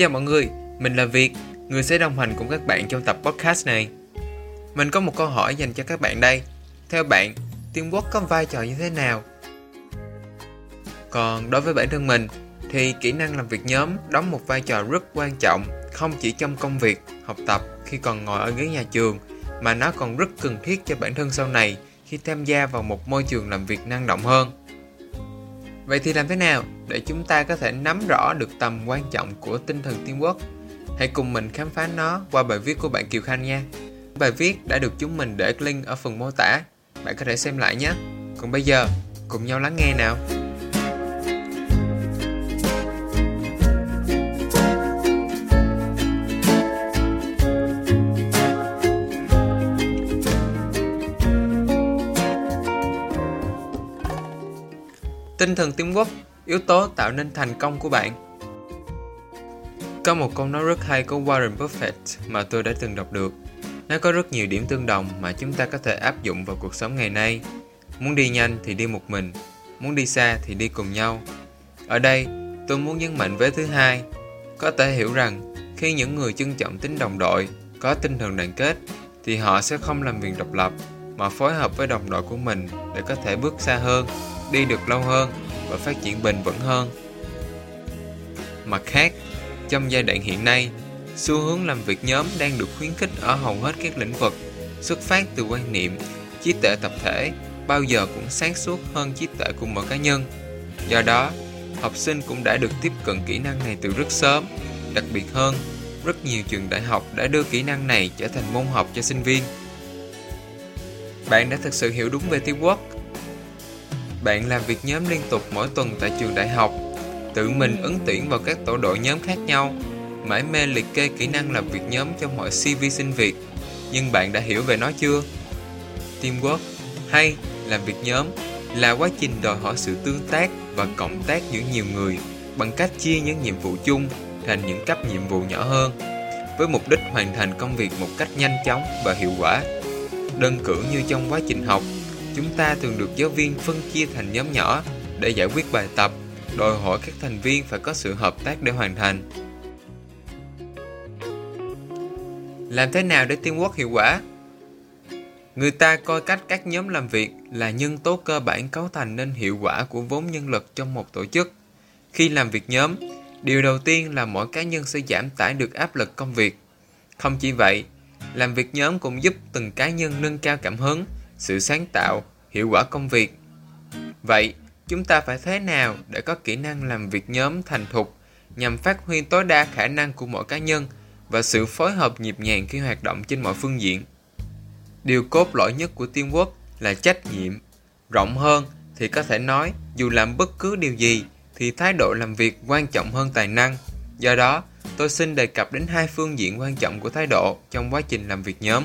Chào mọi người, mình là Việt, người sẽ đồng hành cùng các bạn trong tập podcast này. Mình có một câu hỏi dành cho các bạn đây. Theo bạn, teamwork có vai trò như thế nào? Còn đối với bản thân mình, thì kỹ năng làm việc nhóm đóng một vai trò rất quan trọng không chỉ trong công việc, học tập khi còn ngồi ở ghế nhà trường mà nó còn rất cần thiết cho bản thân sau này khi tham gia vào một môi trường làm việc năng động hơn. Vậy thì làm thế nào để chúng ta có thể nắm rõ được tầm quan trọng của tinh thần tiên quốc Hãy cùng mình khám phá nó qua bài viết của bạn Kiều Khanh nha. Bài viết đã được chúng mình để link ở phần mô tả. Bạn có thể xem lại nhé. Còn bây giờ, cùng nhau lắng nghe nào. Tinh thần teamwork, yếu tố tạo nên thành công của bạn. Có một câu nói rất hay của Warren Buffett mà tôi đã từng đọc được. Nó có rất nhiều điểm tương đồng mà chúng ta có thể áp dụng vào cuộc sống ngày nay. Muốn đi nhanh thì đi một mình, muốn đi xa thì đi cùng nhau. Ở đây, tôi muốn nhấn mạnh với thứ hai. Có thể hiểu rằng, khi những người trân trọng tính đồng đội, có tinh thần đoàn kết, thì họ sẽ không làm việc độc lập, mà phối hợp với đồng đội của mình để có thể bước xa hơn đi được lâu hơn và phát triển bền vững hơn. Mặt khác, trong giai đoạn hiện nay, xu hướng làm việc nhóm đang được khuyến khích ở hầu hết các lĩnh vực, xuất phát từ quan niệm trí tuệ tập thể bao giờ cũng sáng suốt hơn trí tuệ của mỗi cá nhân. Do đó, học sinh cũng đã được tiếp cận kỹ năng này từ rất sớm. Đặc biệt hơn, rất nhiều trường đại học đã đưa kỹ năng này trở thành môn học cho sinh viên. Bạn đã thực sự hiểu đúng về teamwork bạn làm việc nhóm liên tục mỗi tuần tại trường đại học, tự mình ứng tuyển vào các tổ đội nhóm khác nhau, mãi mê liệt kê kỹ năng làm việc nhóm trong mọi CV sinh việc. Nhưng bạn đã hiểu về nó chưa? Teamwork hay làm việc nhóm là quá trình đòi hỏi sự tương tác và cộng tác giữa nhiều người bằng cách chia những nhiệm vụ chung thành những cấp nhiệm vụ nhỏ hơn với mục đích hoàn thành công việc một cách nhanh chóng và hiệu quả. Đơn cử như trong quá trình học, chúng ta thường được giáo viên phân chia thành nhóm nhỏ để giải quyết bài tập, đòi hỏi các thành viên phải có sự hợp tác để hoàn thành. Làm thế nào để teamwork hiệu quả? Người ta coi cách các nhóm làm việc là nhân tố cơ bản cấu thành nên hiệu quả của vốn nhân lực trong một tổ chức. Khi làm việc nhóm, điều đầu tiên là mỗi cá nhân sẽ giảm tải được áp lực công việc. Không chỉ vậy, làm việc nhóm cũng giúp từng cá nhân nâng cao cảm hứng, sự sáng tạo, hiệu quả công việc. Vậy, chúng ta phải thế nào để có kỹ năng làm việc nhóm thành thục nhằm phát huy tối đa khả năng của mỗi cá nhân và sự phối hợp nhịp nhàng khi hoạt động trên mọi phương diện? Điều cốt lõi nhất của teamwork là trách nhiệm. Rộng hơn thì có thể nói dù làm bất cứ điều gì thì thái độ làm việc quan trọng hơn tài năng. Do đó, tôi xin đề cập đến hai phương diện quan trọng của thái độ trong quá trình làm việc nhóm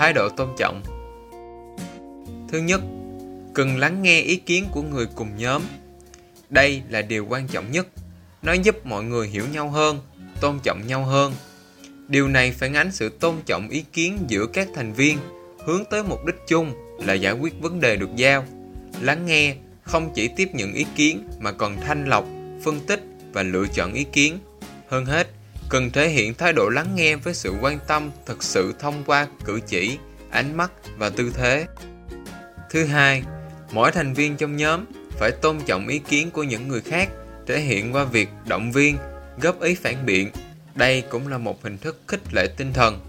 thái độ tôn trọng. Thứ nhất, cần lắng nghe ý kiến của người cùng nhóm. Đây là điều quan trọng nhất, nó giúp mọi người hiểu nhau hơn, tôn trọng nhau hơn. Điều này phản ánh sự tôn trọng ý kiến giữa các thành viên, hướng tới mục đích chung là giải quyết vấn đề được giao. Lắng nghe không chỉ tiếp nhận ý kiến mà còn thanh lọc, phân tích và lựa chọn ý kiến. Hơn hết cần thể hiện thái độ lắng nghe với sự quan tâm thực sự thông qua cử chỉ, ánh mắt và tư thế. Thứ hai, mỗi thành viên trong nhóm phải tôn trọng ý kiến của những người khác thể hiện qua việc động viên, góp ý phản biện. Đây cũng là một hình thức khích lệ tinh thần.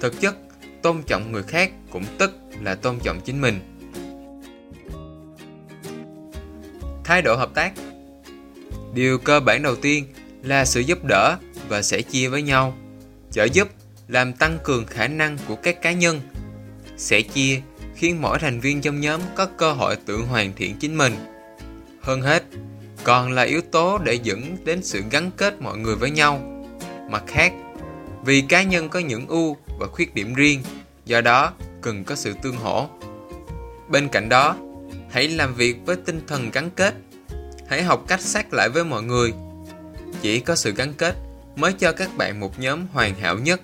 Thực chất, tôn trọng người khác cũng tức là tôn trọng chính mình. Thái độ hợp tác. Điều cơ bản đầu tiên là sự giúp đỡ và sẻ chia với nhau trợ giúp làm tăng cường khả năng của các cá nhân sẻ chia khiến mỗi thành viên trong nhóm có cơ hội tự hoàn thiện chính mình. Hơn hết, còn là yếu tố để dẫn đến sự gắn kết mọi người với nhau. Mặt khác, vì cá nhân có những ưu và khuyết điểm riêng, do đó cần có sự tương hỗ. Bên cạnh đó, hãy làm việc với tinh thần gắn kết. Hãy học cách sát lại với mọi người. Chỉ có sự gắn kết mới cho các bạn một nhóm hoàn hảo nhất.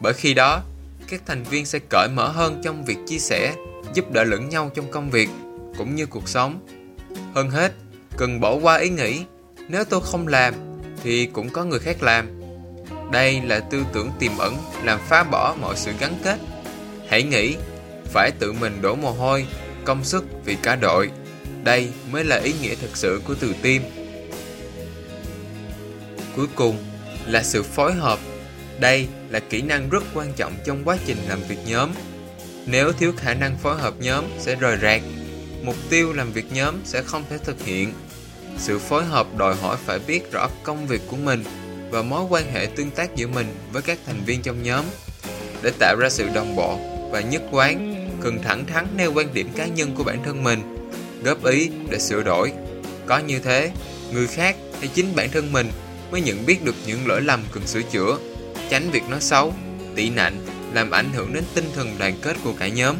Bởi khi đó, các thành viên sẽ cởi mở hơn trong việc chia sẻ, giúp đỡ lẫn nhau trong công việc cũng như cuộc sống. Hơn hết, cần bỏ qua ý nghĩ nếu tôi không làm thì cũng có người khác làm. Đây là tư tưởng tiềm ẩn làm phá bỏ mọi sự gắn kết. Hãy nghĩ phải tự mình đổ mồ hôi, công sức vì cả đội. Đây mới là ý nghĩa thực sự của từ tim. Cuối cùng là sự phối hợp. Đây là kỹ năng rất quan trọng trong quá trình làm việc nhóm. Nếu thiếu khả năng phối hợp nhóm sẽ rời rạc, mục tiêu làm việc nhóm sẽ không thể thực hiện. Sự phối hợp đòi hỏi phải biết rõ công việc của mình và mối quan hệ tương tác giữa mình với các thành viên trong nhóm. Để tạo ra sự đồng bộ và nhất quán, cần thẳng thắn nêu quan điểm cá nhân của bản thân mình, góp ý để sửa đổi. Có như thế, người khác hay chính bản thân mình mới nhận biết được những lỗi lầm cần sửa chữa, tránh việc nói xấu, tị nạnh làm ảnh hưởng đến tinh thần đoàn kết của cả nhóm.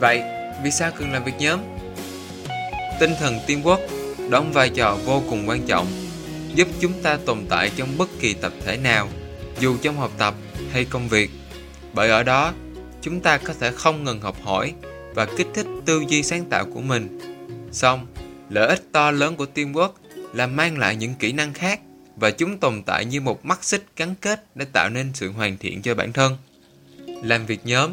Vậy, vì sao cần làm việc nhóm? Tinh thần tiên quốc đóng vai trò vô cùng quan trọng, giúp chúng ta tồn tại trong bất kỳ tập thể nào, dù trong học tập hay công việc. Bởi ở đó, chúng ta có thể không ngừng học hỏi và kích thích tư duy sáng tạo của mình. Xong, lợi ích to lớn của teamwork là mang lại những kỹ năng khác và chúng tồn tại như một mắt xích gắn kết để tạo nên sự hoàn thiện cho bản thân. Làm việc nhóm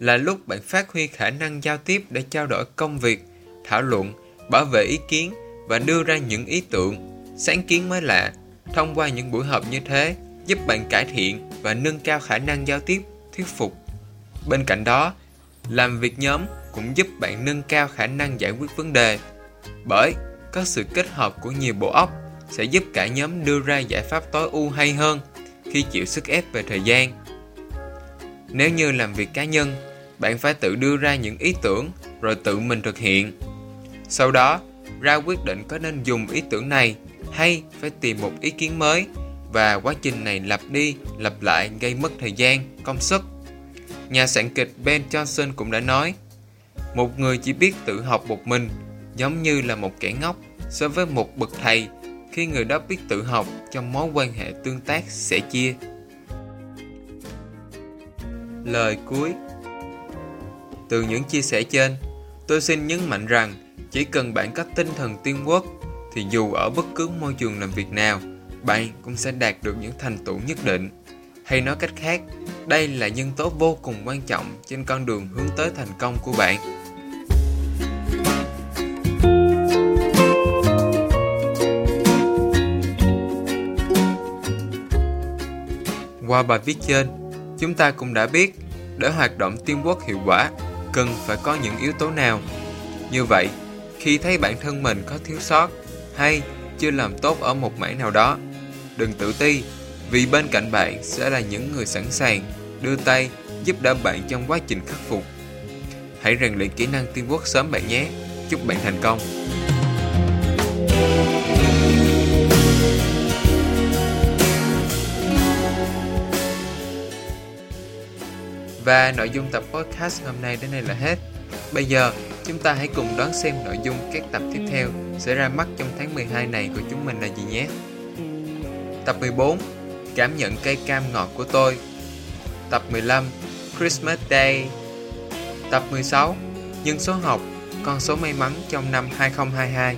là lúc bạn phát huy khả năng giao tiếp để trao đổi công việc, thảo luận, bảo vệ ý kiến và đưa ra những ý tưởng, sáng kiến mới lạ. Thông qua những buổi họp như thế, giúp bạn cải thiện và nâng cao khả năng giao tiếp, thuyết phục. Bên cạnh đó, làm việc nhóm cũng giúp bạn nâng cao khả năng giải quyết vấn đề. Bởi có sự kết hợp của nhiều bộ óc sẽ giúp cả nhóm đưa ra giải pháp tối ưu hay hơn khi chịu sức ép về thời gian. Nếu như làm việc cá nhân, bạn phải tự đưa ra những ý tưởng rồi tự mình thực hiện. Sau đó, ra quyết định có nên dùng ý tưởng này hay phải tìm một ý kiến mới và quá trình này lặp đi lặp lại gây mất thời gian, công sức. Nhà sản kịch Ben Johnson cũng đã nói Một người chỉ biết tự học một mình giống như là một kẻ ngốc so với một bậc thầy khi người đó biết tự học trong mối quan hệ tương tác sẻ chia. Lời cuối Từ những chia sẻ trên, tôi xin nhấn mạnh rằng chỉ cần bạn có tinh thần tiên quốc thì dù ở bất cứ môi trường làm việc nào, bạn cũng sẽ đạt được những thành tựu nhất định. Hay nói cách khác, đây là nhân tố vô cùng quan trọng trên con đường hướng tới thành công của bạn. Qua bài viết trên, chúng ta cũng đã biết để hoạt động teamwork hiệu quả cần phải có những yếu tố nào. Như vậy, khi thấy bản thân mình có thiếu sót hay chưa làm tốt ở một mảng nào đó, đừng tự ti vì bên cạnh bạn sẽ là những người sẵn sàng đưa tay giúp đỡ bạn trong quá trình khắc phục. Hãy rèn luyện kỹ năng teamwork sớm bạn nhé. Chúc bạn thành công. Và nội dung tập podcast hôm nay đến đây là hết. Bây giờ, chúng ta hãy cùng đón xem nội dung các tập tiếp theo sẽ ra mắt trong tháng 12 này của chúng mình là gì nhé. Tập 14 Cảm nhận cây cam ngọt của tôi Tập 15 Christmas Day Tập 16 Nhân số học Con số may mắn trong năm 2022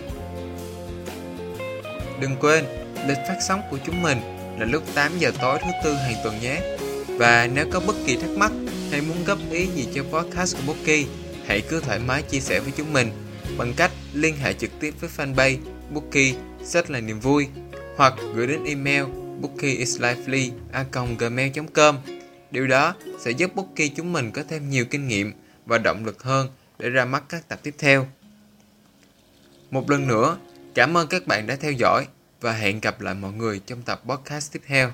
Đừng quên, lịch phát sóng của chúng mình là lúc 8 giờ tối thứ tư hàng tuần nhé. Và nếu có bất kỳ thắc mắc hay muốn góp ý gì cho podcast của Bookie, hãy cứ thoải mái chia sẻ với chúng mình bằng cách liên hệ trực tiếp với fanpage Bookie rất là niềm vui hoặc gửi đến email bookieislively@gmail.com. Điều đó sẽ giúp Bookie chúng mình có thêm nhiều kinh nghiệm và động lực hơn để ra mắt các tập tiếp theo. Một lần nữa, cảm ơn các bạn đã theo dõi và hẹn gặp lại mọi người trong tập podcast tiếp theo.